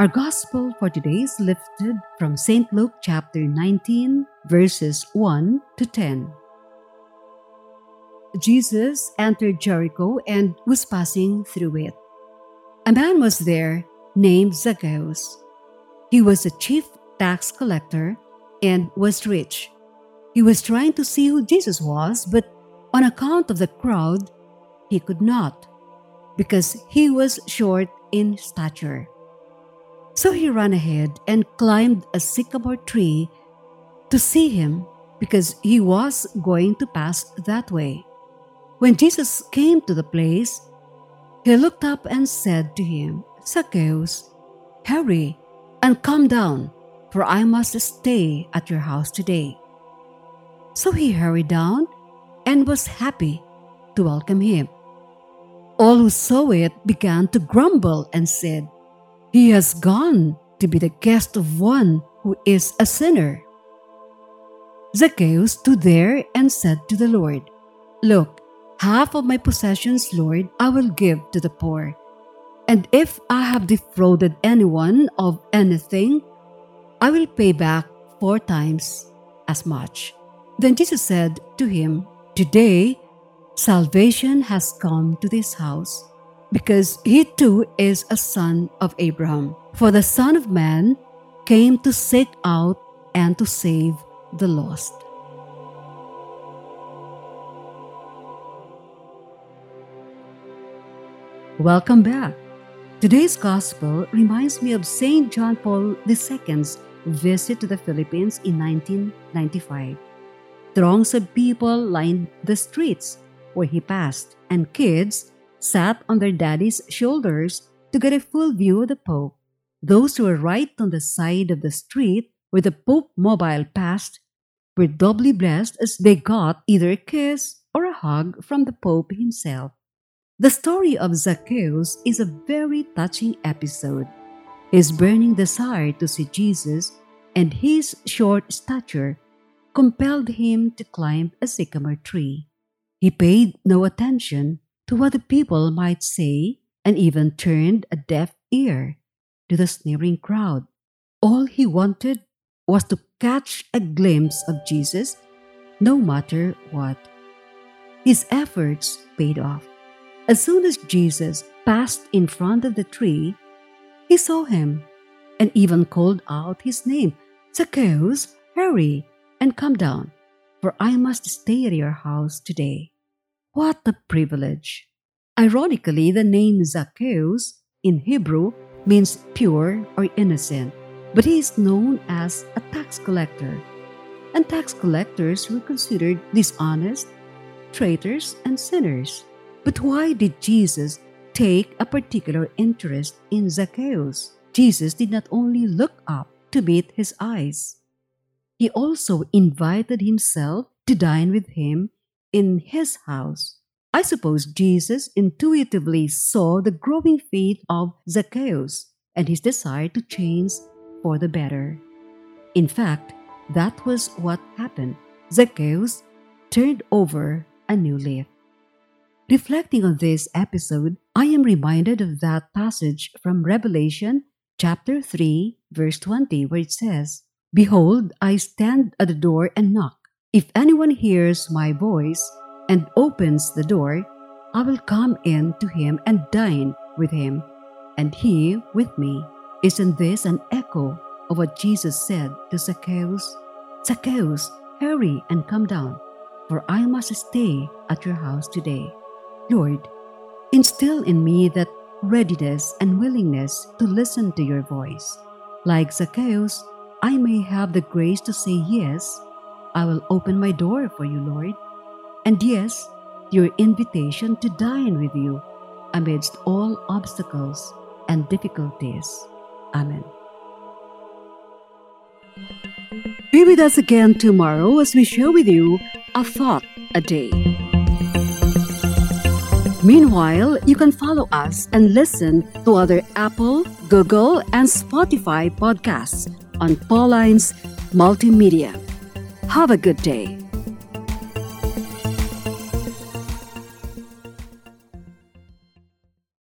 Our gospel for today is lifted from St. Luke chapter 19, verses 1 to 10. Jesus entered Jericho and was passing through it. A man was there named Zacchaeus. He was a chief tax collector and was rich. He was trying to see who Jesus was, but on account of the crowd, he could not, because he was short in stature. So he ran ahead and climbed a sycamore tree to see him because he was going to pass that way. When Jesus came to the place, he looked up and said to him, Zacchaeus, hurry and come down, for I must stay at your house today. So he hurried down and was happy to welcome him. All who saw it began to grumble and said, he has gone to be the guest of one who is a sinner. Zacchaeus stood there and said to the Lord, Look, half of my possessions, Lord, I will give to the poor. And if I have defrauded anyone of anything, I will pay back four times as much. Then Jesus said to him, Today salvation has come to this house because he too is a son of Abraham. For the Son of Man came to seek out and to save the lost. Welcome back. Today's Gospel reminds me of St. John Paul II's visit to the Philippines in 1995. Throngs of people lined the streets where he passed, and kids sat on their daddy's shoulders to get a full view of the Pope. Those who were right on the side of the street where the Pope mobile passed were doubly blessed as they got either a kiss or a hug from the Pope himself. The story of Zacchaeus is a very touching episode. His burning desire to see Jesus and his short stature compelled him to climb a sycamore tree. He paid no attention to what the people might say and even turned a deaf ear to the sneering crowd. All he wanted was to catch a glimpse of Jesus no matter what. His efforts paid off. As soon as Jesus passed in front of the tree, he saw him and even called out his name Zacchaeus, hurry and come down, for I must stay at your house today. What a privilege! Ironically, the name Zacchaeus in Hebrew means pure or innocent, but he is known as a tax collector. And tax collectors were considered dishonest, traitors, and sinners. But why did Jesus take a particular interest in Zacchaeus? Jesus did not only look up to meet his eyes, he also invited himself to dine with him in his house. I suppose Jesus intuitively saw the growing faith of Zacchaeus and his desire to change for the better. In fact, that was what happened. Zacchaeus turned over a new leaf. Reflecting on this episode, I am reminded of that passage from Revelation chapter 3, verse 20, where it says, Behold, I stand at the door and knock. If anyone hears my voice and opens the door, I will come in to him and dine with him, and he with me. Isn't this an echo of what Jesus said to Zacchaeus? Zacchaeus, hurry and come down, for I must stay at your house today. Lord, instill in me that readiness and willingness to listen to your voice. Like Zacchaeus, I may have the grace to say yes. I will open my door for you, Lord. And yes, your invitation to dine with you amidst all obstacles and difficulties. Amen. Be with us again tomorrow as we share with you a thought a day. Meanwhile, you can follow us and listen to other Apple, Google, and Spotify podcasts on Pauline's Multimedia. Have a good day.